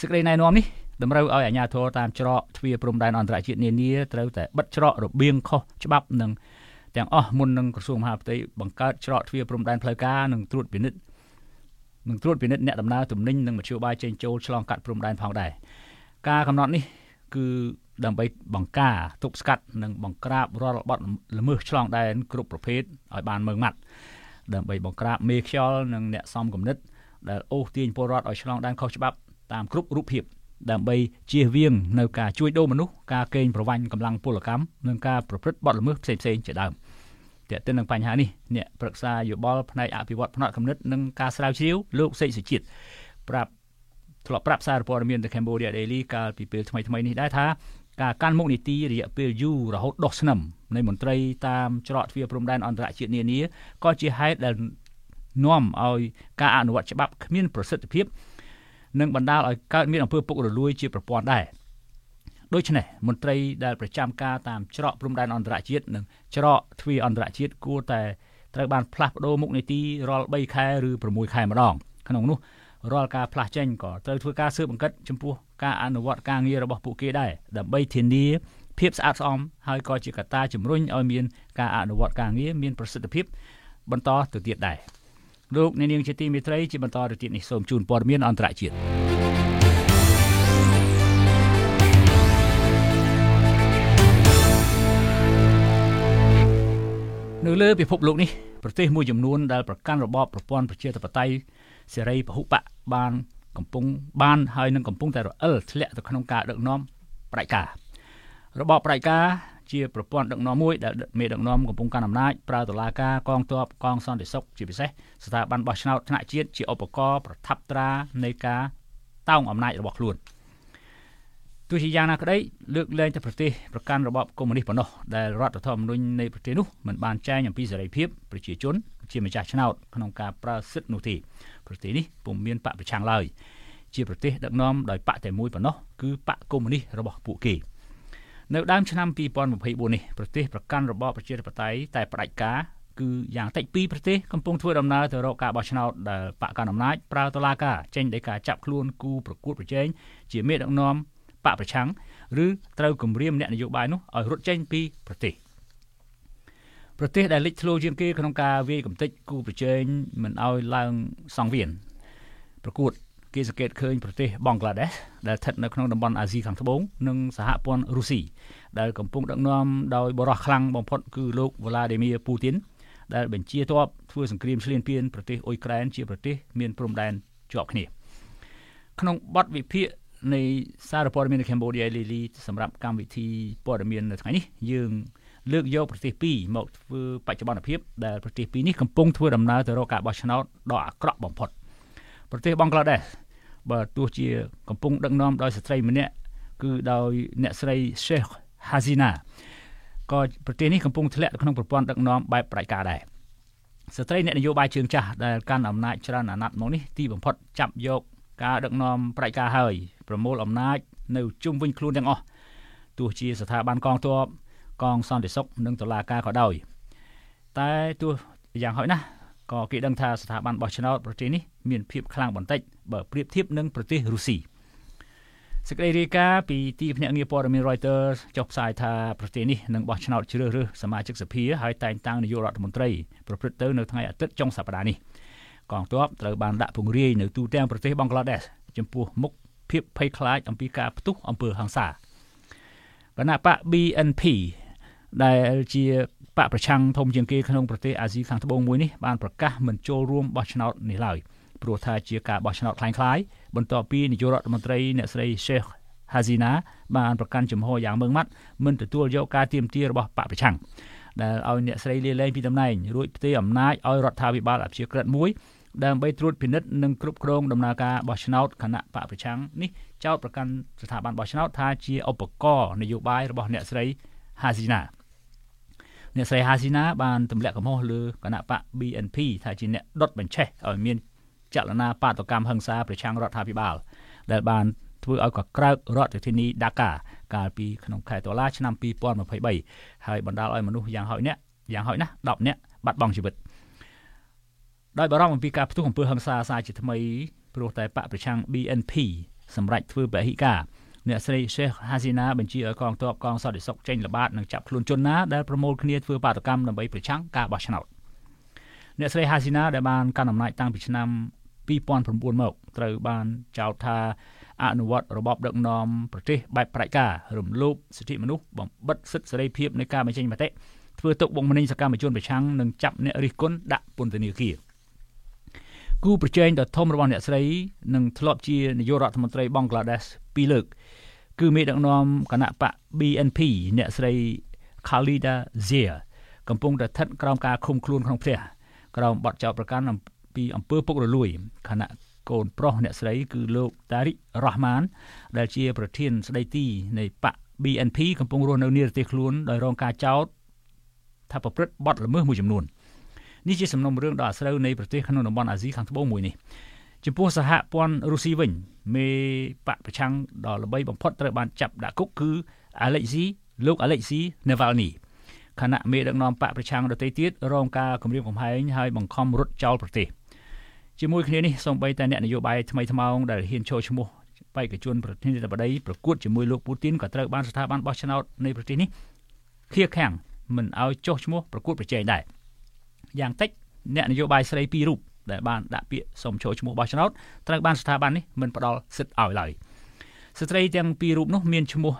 សេចក្តីណែនាំនេះ តម្រូវឲ្យអាជ្ញាធរតាមច្រកទ្វារព្រំដែនអន្តរជាតិនានាត្រូវតែបិទច្រករបៀងខុសច្បាប់និងទាំងអស់មុននឹងក្រសួងមហាផ្ទៃបង្កើតច្រកទ្វារព្រំដែនផ្លូវការនិងត្រួតពិនិត្យនឹងត្រួតពិនិត្យអ្នកដំណើរទំនិញនិងមធ្យោបាយចេញចូលឆ្លងកាត់ព្រំដែនផងដែរការកំណត់នេះគឺដើម្បីបង្ការទប់ស្កាត់និងបង្ក្រាបរាល់បទល្មើសឆ្លងដែនគ្រប់ប្រភេទឲ្យបានមើងម៉ាត់ដើម្បីបង្ក្រាបមេខ្យល់និងអ្នកសំគំនិតដែលអូសទាញពលរដ្ឋឲ្យឆ្លងដែនខុសច្បាប់តាមគ្រប់រូបភាព ដើម្បីជៀសវាងនៅការជួញដូរមនុស្សការកេងប្រវ័ញ្ចកម្លាំងពលកម្មនិងការប្រព្រឹត្តបទល្មើសផ្សេងៗជាដើមទាក់ទិននឹងបញ្ហានេះអ្នកប្រឹក្សាយោបល់ផ្នែកអភិវឌ្ឍផ្នែកកំណត់និងការស្រាវជ្រាវលោកសេកសុជាតិប្រាប់ធ្លាប់ប្រាប់សារព័ត៌មាន The Cambodia Daily កាលពីពេលថ្មីៗនេះដែរថាការកាន់មុខនីតិរយៈពេលយូររហូតដុសស្នឹមនៃមន្ត្រីតាមច្រកទ្វារព្រំដែនអន្តរជាតិនានាក៏ជាហេតុដែលនាំឲ្យការអនុវត្តច្បាប់គ្មានប្រសិទ្ធភាព និងបណ្ដាលឲ្យកើតមានអំពើពុករលួយជាប្រព័ន្ធដែរដូច្នេះមន្ត្រីដែលប្រចាំការតាមច្រកព្រំដែនអន្តរជាតិនិងច្រកទ្វារអន្តរជាតិគួរតែត្រូវបានផ្លាស់ប្ដូរមុខនីតិរាល់3ខែឬ6ខែម្ដងក្នុងនោះរាល់ការផ្លាស់ចេញក៏ត្រូវធ្វើការស៊ើបអង្កេតចំពោះការអនុវត្តការងាររបស់ពួកគេដែរដើម្បីធានាភាពស្អាតស្អំហើយក៏ជាកត្តាជំរុញឲ្យមានការអនុវត្តការងារមានប្រសិទ្ធភាពបន្តទៅទៀតដែរ លោកអ្នកនាងជាទីមេត្រីជាបន្តទៅទៀតនេះសូមជូនព័ត៌មានអន្តរជាតិនៅលើពិភពលោកនេះប្រទេសមួយចំនួនដែលប្រកាន់របបប្រព័ន្ធប្រជាធិបតេយ្យសេរីពហុបកបានកំពុងបានហើយនឹងកំពុងតែរអិលធ្លាក់ទៅក្នុងការដឹកនាំផ្ដាច់ការរបបផ្ដាច់ការ ជាប្រព័ន្ធដឹកនាំមួយដែលមេដឹកនាំកំពុងកាន់អំណាចប្រើតុលាការកងទ័ពកងសន្តិសុខជាពិសេសស្ថាប័នបោះឆ្នោតថ្នាក់ជាតិជាឧបករណ៍ប្រថាប់ត្រានៃការតោងអំណាចរបស់ខ្លួនទោះជាយ៉ាងណាក្តីលើកលែងតែប្រទេសប្រកាន់របបកុម្មុយនីសប៉ុណ្ណោះដែលរដ្ឋធម្មនុញ្ញនៃប្រទេសនោះមិនបានចែងអំពីសេរីភាពប្រជាជនជាម្ចាស់ឆ្នោតក្នុងការប្រើសិទ្ធិនោះទេប្រទេសនេះពុំមានបកប្រឆាំងឡើយជាប្រទេសដឹកនាំដោយបកតែមួយប៉ុណ្ណោះគឺបកកុម្មុយនីសរបស់ពួកគេ នៅដើមឆ្នាំ2024នេះប្រទេសប្រកាន់របបប្រជាធិបតេយ្យតែផ្ដាច់ការគឺយ៉ាងតិចពីរប្រទេសកំពុងធ្វើដំណើរទៅរកការបោះឆ្នោតដែលបកកណ្ដាលអំណាចប្រើតុលាការចេញដោយការចាប់ខ្លួនគូប្រកួតប្រជែងជាមេដឹកនាំបកប្រឆាំងឬត្រូវគម្រាមអ្នកនយោបាយនោះឲ្យរត់ចេញពីប្រទេសប្រទេសដែលលេចធ្លោជាងគេក្នុងការវាយកំទេចគូប្រជែងមិនឲ្យឡើងសង្វៀនប្រកួត គេសង្កេតឃើញប្រទេសបង់ក្លាដេសដែលស្ថិតនៅក្នុងតំបន់អាស៊ីខាងត្បូងនិងសហព័ន្ធរុស្ស៊ីដែលកំពុងដឹកនាំដោយបរិះខ្លាំងបំផុតគឺលោកវ្លាឌីមៀពូទីនដែលបញ្ជាទ័ពធ្វើសង្គ្រាមឈ្លានពានប្រទេសអ៊ុយក្រែនជាប្រទេសមានព្រំដែនជាប់គ្នាក្នុងបទវិភាគនៃសារព័ត៌មាន Cambodia Daily សម្រាប់កម្មវិធីព័ត៌មាននៅថ្ងៃនេះយើងលើកយកប្រទេសពីរមកធ្វើបច្ចុប្បន្នភាពដែលប្រទេសពីរនេះកំពុងធ្វើដំណើរទៅរកការបោះឆ្នោតដ៏អាក្រក់បំផុតប្រទេសបង់ក្លាដេស បើទោះជាកំពុងដឹកនាំដោយស្ត្រីម្នាក់គឺដោយអ្នកស្រី Sheikh Hasina ក៏ប្រទេសនេះកំពុងធ្លាក់ក្នុងប្រព័ន្ធដឹកនាំបែបផ្ដាច់ការដែរស្ត្រីអ្នកនយោបាយជើងចាស់ដែលកាន់អំណាចច្រើនអាណត្តិមកនេះទីបំផុតចាប់យកការដឹកនាំផ្ដាច់ការហើយប្រមូលអំណាចនៅជុំវិញខ្លួនទាំងអស់ទោះជាស្ថាប័នកងទ័ពកងសន្តិសុខនិងតុលាការក៏ដោយតែទោះយ៉ាងហោចណាស់ក៏គេដឹងថាស្ថាប័នបោះឆ្នោតប្រទេសនេះ មានភាពខ្លាំងបន្តិចបើប្រៀបធៀបនឹងប្រទេសរុស្ស៊ីសេចក្តីរាយការណ៍ពីទីភ្នាក់ងារព័ត៌មាន Reuters ចុះផ្សាយថាប្រទេសនេះនឹងបោះឆ្នោតជ្រើសរើសសមាជិកសភាហើយតែងតាំងនាយករដ្ឋមន្ត្រីប្រព្រឹត្តទៅនៅថ្ងៃអាទិត្យចុងសប្តាហ៍នេះកងទ័ពត្រូវបានដាក់ពង្រាយនៅទូទាំងប្រទេសបង់ក្លាដេសចំពោះមុខភាពភ័យខ្លាចអំពីការផ្ទុះអំពើហិង្សាគណៈបក BNP ដែលជាបកប្រឆាំងធំជាងគេក្នុងប្រទេសអាស៊ីខាងត្បូងមួយនេះបានប្រកាសមិនចូលរួមបោះឆ្នោតនេះឡើយ ព្រោះថាជាការបោះឆ្នោតคล้ายៗបន្ទាប់ពីនាយករដ្ឋមន្ត្រីអ្នកស្រី Sheikh Hasina បានប្រកាន់ជំហរយ៉ាងម៉ឺងម៉ាត់មិនទទួលយកការទៀមទារបស់បកប្រឆាំងដែលឲ្យអ្នកស្រីលាលែងពីតំណែងរួចផ្ទេរអំណាចឲ្យរដ្ឋាភិបាលអព្យាក្រឹតមួយដើម្បីត្រួតពិនិត្យនិងគ្រប់គ្រងដំណើរការបោះឆ្នោតគណៈបកប្រឆាំងនេះចោទប្រកាន់ស្ថាប័នបោះឆ្នោតថាជាឧបករណ៍នយោបាយរបស់អ្នកស្រី Hasina អ្នកស្រី Hasina បានទម្លាក់កំហុសលើគណៈបក BNP ថាជាអ្នកដុតបញ្ឆេះឲ្យមាន ចលនាបាតកម្មហិង្សាប្រឆាំងរដ្ឋាភិបាលដែលបានធ្វើឲ្យកក្រើករដ្ឋធានីដាកាកាលពីក្នុងខែតុលាឆ្នាំ2023ហើយបណ្ដាលឲ្យមនុស្សយ៉ាងហោចអ្នកយ៉ាងហោចណាស់10នាក់បាត់បង់ជីវិតដោយបារម្ភអំពីការផ្ទុះអំពើហិង្សាសាជាថ្មីព្រោះតែបកប្រឆាំង BNP សម្រាប់ធ្វើពហិការអ្នកស្រី Sheikh Hasina បញ្ជាឲ្យកងទ័ពកងសន្តិសុខចេញល្បាតនិងចាប់ខ្លួនជនណាដែលប្រមូលគ្នាធ្វើបាតកម្មដើម្បីប្រឆាំងការបោះឆ្នោតអ្នកស្រី Hasina ដែលបានកាន់អំណាចតាំងពីឆ្នាំ 2009មកត្រូវបានចោទថាអនុវត្តរបបដឹកនាំប្រទេសបែបប្រជាការរំលោភសិទ្ធិមនុស្សបំបិទសិទ្ធិសេរីភាពនៃការបញ្ចេញមតិធ្វើទុកបុកម្នេញសកម្មជនប្រឆាំងនិងចាប់អ្នករិះគន់ដាក់ពន្ធនាគារគូប្រជែងដ៏ធំរបស់អ្នកស្រីនឹងធ្លាប់ជានាយករដ្ឋមន្ត្រីបង់ក្លាដេសពីរលើក គឺមេដឹកនាំគណៈបក BNP អ្នកស្រី Khalida Zia កំពុងតែស្ថិតក្រោមការឃុំខ្លួនក្នុងផ្ទះក្រោមបទចោទប្រកាន់ ពីអំពើពុករលួយខណៈកូនប្រុសអ្នកស្រីគឺលោកតារិករ៉ាហ្មាន ដែលជាប្រធានស្ដីទីនៃបក BNP កំពុងរស់នៅនិរទេសខ្លួនដោយរងការចោទថាប្រព្រឹត្តបទល្មើសមួយចំនួននេះជាសំណុំរឿងដ៏អាស្រូវនៃប្រទេសក្នុងតំបន់អាស៊ីខាងត្បូងមួយនេះចំពោះសហព័ន្ធរុស្ស៊ីវិញមេបកប្រឆាំងដ៏ល្បីបំផុតត្រូវបានចាប់ដាក់គុកគឺ Alexei លោក Alexei Navalny ខណៈមេដឹកនាំបកប្រឆាំងដទៃទៀតរងការគំរាមកំហែងហើយបង្ខំរត់ចោលប្រទេស ជាមួយគ្នានេះសូម្បីតែអ្នកនយោបាយថ្មីថ្មោងដែលហ៊ានចូលឈ្មោះបេក្ខជនប្រធានាធិបតីប្រកួតជាមួយលោកពូទីនក៏ត្រូវបានស្ថាប័នបោះឆ្នោតនៃប្រទេសនេះឃាខាំងមិនឲ្យចុះឈ្មោះប្រកួតប្រជែងដែរយ៉ាងតិចអ្នកនយោបាយស្រីពីររូបដែលបានដាក់ពាក្យសុំចូលឈ្មោះបោះឆ្នោតត្រូវបានស្ថាប័ននេះមិនផ្ដល់សិទ្ធិឲ្យឡើយស្ត្រីទាំងពីររូបនោះមានឈ្មោះ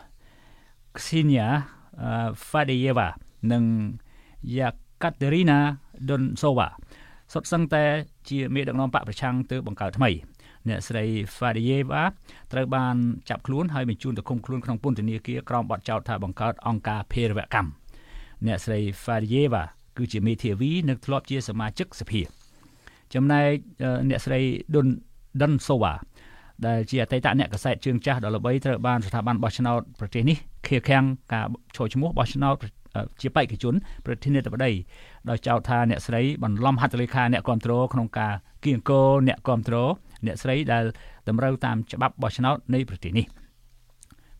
Ksenia Fadeyeva និង Yekaterina Donsova សុទ្ធសឹងតែជាមេដឹកនាំបកប្រឆាំងទៅបង្កើតថ្មីអ្នកស្រី Fadiyeva ត្រូវបានចាប់ខ្លួនហើយបញ្ជូនទៅឃុំខ្លួនក្នុងពន្ធនាគារក្រោមបទចោទថាបង្កើតអង្គការភេរវកម្មអ្នកស្រី Fadiyeva គឺជាមេធាវីនិងធ្លាប់ជាសមាជិកសភាចំណែកអ្នកស្រី Dun Donsova ដែលជាអតីតអ្នកកសែតជើងចាស់ដ៏ល្បីត្រូវបានស្ថាប័នបោះឆ្នោតប្រទេសនេះខៀខាំងការចូលឈ្មោះបោះឆ្នោតជាបេក្ខជនប្រធានាធិបតី ដោយចោទថាអ្នកស្រីបន្លំហត្ថលេខាអ្នកគ្រប់គ្រងក្នុងការគៀងគោអ្នកគ្រប់គ្រងអ្នកស្រីដែលតម្រូវតាមច្បាប់បោះឆ្នោតនៃប្រទេសនេះ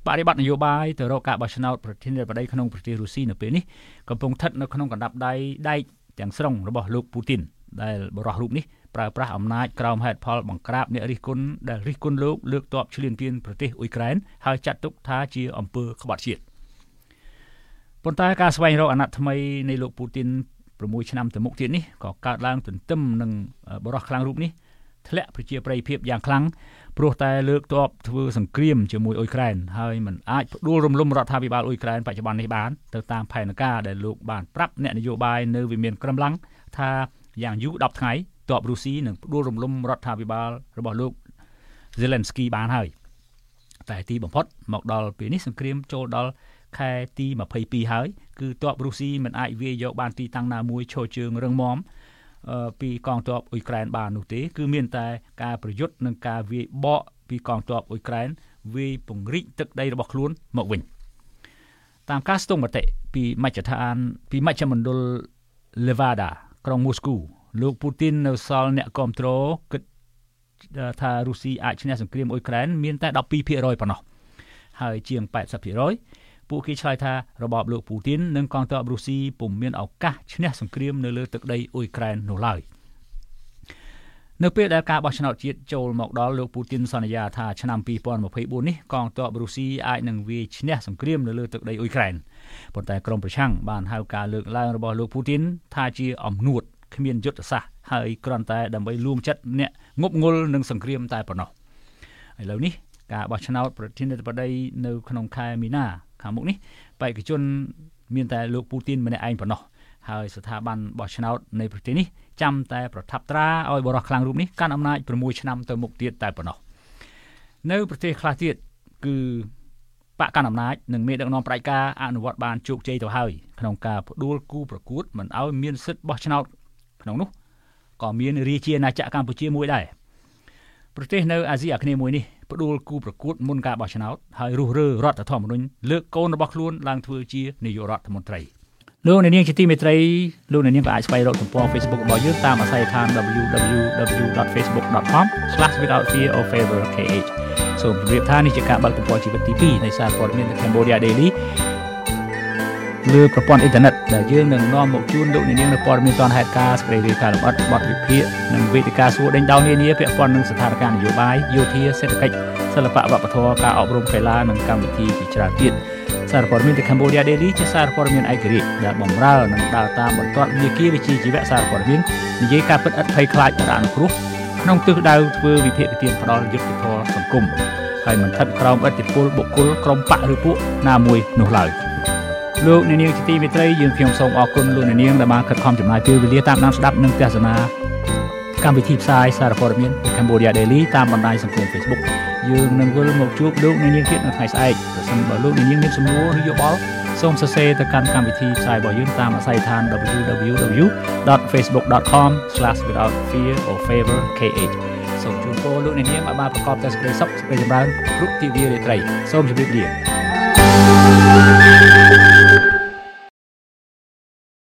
បរិបត្តិនយោបាយទៅរកការបោះឆ្នោតប្រធានាធិបតីក្នុងប្រទេសរុស្ស៊ីនៅពេលនេះកំពុងស្ថិតនៅក្នុងកណ្ដាប់ដៃដែកទាំងស្រុងរបស់លោកពូទីនដែលបរិះរូបនេះប្រើប្រាស់អំណាចក្រោមហេតុផលបង្ក្រាបអ្នករិះគន់ដែលរិះគន់លោកលើកតបឈ្លានពានប្រទេសអ៊ុយក្រែនហើយចាត់ទុកថាជាអំពើក្បត់ជាតិប៉ុន្តែការស្វែងរកអាណត្តិថ្មីនៃលោកពូទីន 6ឆ្នាំទៅមុខទៀតនេះក៏កើតឡើងទន្ទឹមនឹងបរិះខ្លាំងរូបនេះធ្លាក់ប្រជាប្រិយភាពយ៉ាងខ្លាំងព្រោះតែលើកតបធ្វើសង្គ្រាមជាមួយអ៊ុយក្រែនហើយมันអាចផ្ដួលរំលំរដ្ឋាភិបាលអ៊ុយក្រែនបច្ចុប្បន្ននេះបានទៅតាមផែនការដែលលោកបានប្រាប់អ្នកនយោបាយនៅវិមានក្រំឡាំងថាយ៉ាងយូរ10ថ្ងៃតបរុស្ស៊ីនឹងផ្ដួលរំលំរដ្ឋាភិបាលរបស់លោក Zelensky បានហើយតែទីបំផុតមកដល់ពេលនេះសង្គ្រាមចូលដល់ ខែទី22ហើយគឺទ័ពរុស្ស៊ីមិនអាចវាយយកបានទីតាំងណាមួយឈរជើងរឹងមាំពីកងទ័ពអ៊ុយក្រែនបាននោះទេ គឺមានតែការប្រយុទ្ធនិងការវាយបកពីកងទ័ពអ៊ុយក្រែនវាយពង្រីកទឹកដីរបស់ខ្លួនមកវិញតាមការស្ទង់មតិពីមជ្ឈដ្ឋានពីមជ្ឈមណ្ឌល Levada ក្រុងមូស្គូលោកពូទីននៅសល់អ្នកគ្រប់គ្រងគិតថារុស្ស៊ីអាចឈ្នះសង្គ្រាមអ៊ុយក្រែនមានតែ12%ប៉ុណ្ណោះហើយជាង80% ពួកគេឆ្លើយថារបបលោកពូទីននិងកងទ័ពរុស្ស៊ីពុំមានឱកាសឈ្នះសង្គ្រាមនៅលើទឹកដីអ៊ុយក្រែននោះឡើយនៅពេលដែលការបោះឆ្នោតជាតិចូលមកដល់លោកពូទីនសន្យាថាឆ្នាំ2024នេះកងទ័ពរុស្ស៊ីអាចនឹងវាយឈ្នះសង្គ្រាមនៅលើទឹកដីអ៊ុយក្រែនប៉ុន្តែក្រមប្រឆាំងបានហៅការលើកឡើងរបស់លោកពូទីនថាជាអំនួតគ្មានយុទ្ធសាស្ត្រហើយគ្រាន់តែដើម្បីលួងចិត្តអ្នកងប់ងល់នឹងសង្គ្រាមតែប៉ុណ្ណោះឥឡូវនេះការបោះឆ្នោតប្រធានាធិបតីនៅក្នុងខែមីនា ខាងមុខនេះបេក្ខជន មានតែលោកពូទីនម្នាក់ឯងប៉ុណ្ណោះហើយស្ថាប័នបោះឆ្នោតនៃប្រទេសនេះចាំតែប្រថាប់ត្រាឲ្យបរិះខ្លាំងរូបនេះកាន់អំណាច6ឆ្នាំទៅមុខទៀតតែប៉ុណ្ណោះនៅប្រទេសខ្លះទៀតគឺបកកណ្ដាលអំណាចនិងមេដឹកនាំផ្ដាច់ការអនុវត្តបានជោគជ័យទៅហើយក្នុងការផ្ដួលគូប្រកួតមិនឲ្យមានសិទ្ធិបោះឆ្នោតក្នុងនោះក៏មានរាជាណាចក្រកម្ពុជាមួយដែរប្រទេសនៅអាស៊ីអាគ្នេយ៍មួយនេះ ផ្ដួលគូប្រកួតមុនការបោះឆ្នោតហើយរុះរើរដ្ឋធម្មនុញ្ញលើកកូនរបស់ខ្លួនឡើងធ្វើជានាយករដ្ឋមន្ត្រីលោកអ្នកនាងជាទីមេត្រីលោកអ្នកនាងក៏អាចស្វែងរកទំព័រ Facebook របស់យើងតាមអាស័យដ្ឋាន www.facebook.com/withoutfearorfavorkh សូមជម្រាបថានេះជាការបើកទំព័រជីវិតទី2នៃសារព័ត៌មាន The Cambodia Daily លើប្រព័ន្ធអ៊ីនធឺណិតដែលយើងនឹងនាំមកជូនលោកអ្នកនាងនៅព័ត៌មានទាន់ហេតុការណ៍ស្ព្រេរីការលម្អិតបទវិភាគនិងវេទិកាសួរដេញដោលនានាពាក់ព័ន្ធនឹងស្ថានភាពនយោបាយយោធាសេដ្ឋកិច្ចសិល្បៈវប្បធម៌ការអប់រំកីឡានិងកម្មវិធីជាច្រើនទៀតសារព័ត៌មាន The Cambodia Daily ជាសារព័ត៌មានឯករាជ្យដែលបម្រើនិងដើរតាមបន្ទាត់វិជាវិជាជីវៈសារព័ត៌មាននិយាយការពិតឥតភ័យខ្លាចរអានុគ្រោះក្នុងទិសដៅធ្វើវិភាគទានផ្ដាល់យុត្តិធម៌សង្គមហើយមិនស្ថិតក្រោមឥទ្ធិពលបុគ្គលក្រុមបកឬពួកណាមួយនោះឡើយ។ លោកអ្នកនាងជាទីមេត្រីយើងខ្ញុំសូមអរគុណលោកអ្នកនាងដែលបានខិតខំចំណាយពេលវេលាតាមដានស្ដាប់និងទស្សនាកម្មវិធីផ្សាយសារព័ត៌មាន Cambodia Daily តាមបណ្ដាញសង្គម Facebook យើងនឹងវិលមកជួបលោកអ្នកនាងទៀតនៅថ្ងៃស្អែកប្រសិនបើលោកអ្នកនាងមានសំណួរឬយោបល់សូមសរសេរទៅកាន់កម្មវិធីផ្សាយរបស់យើងតាមអាស័យដ្ឋាន www.facebook.com/withoutfearorfavorkh សូមជូនពរលោកអ្នកនាងឲ្យបានប្រកបតែសេចក្តីសុខសេចក្តីចម្រើនគ្រប់ទិវារាត្រីសូមជម្រាបលា thank you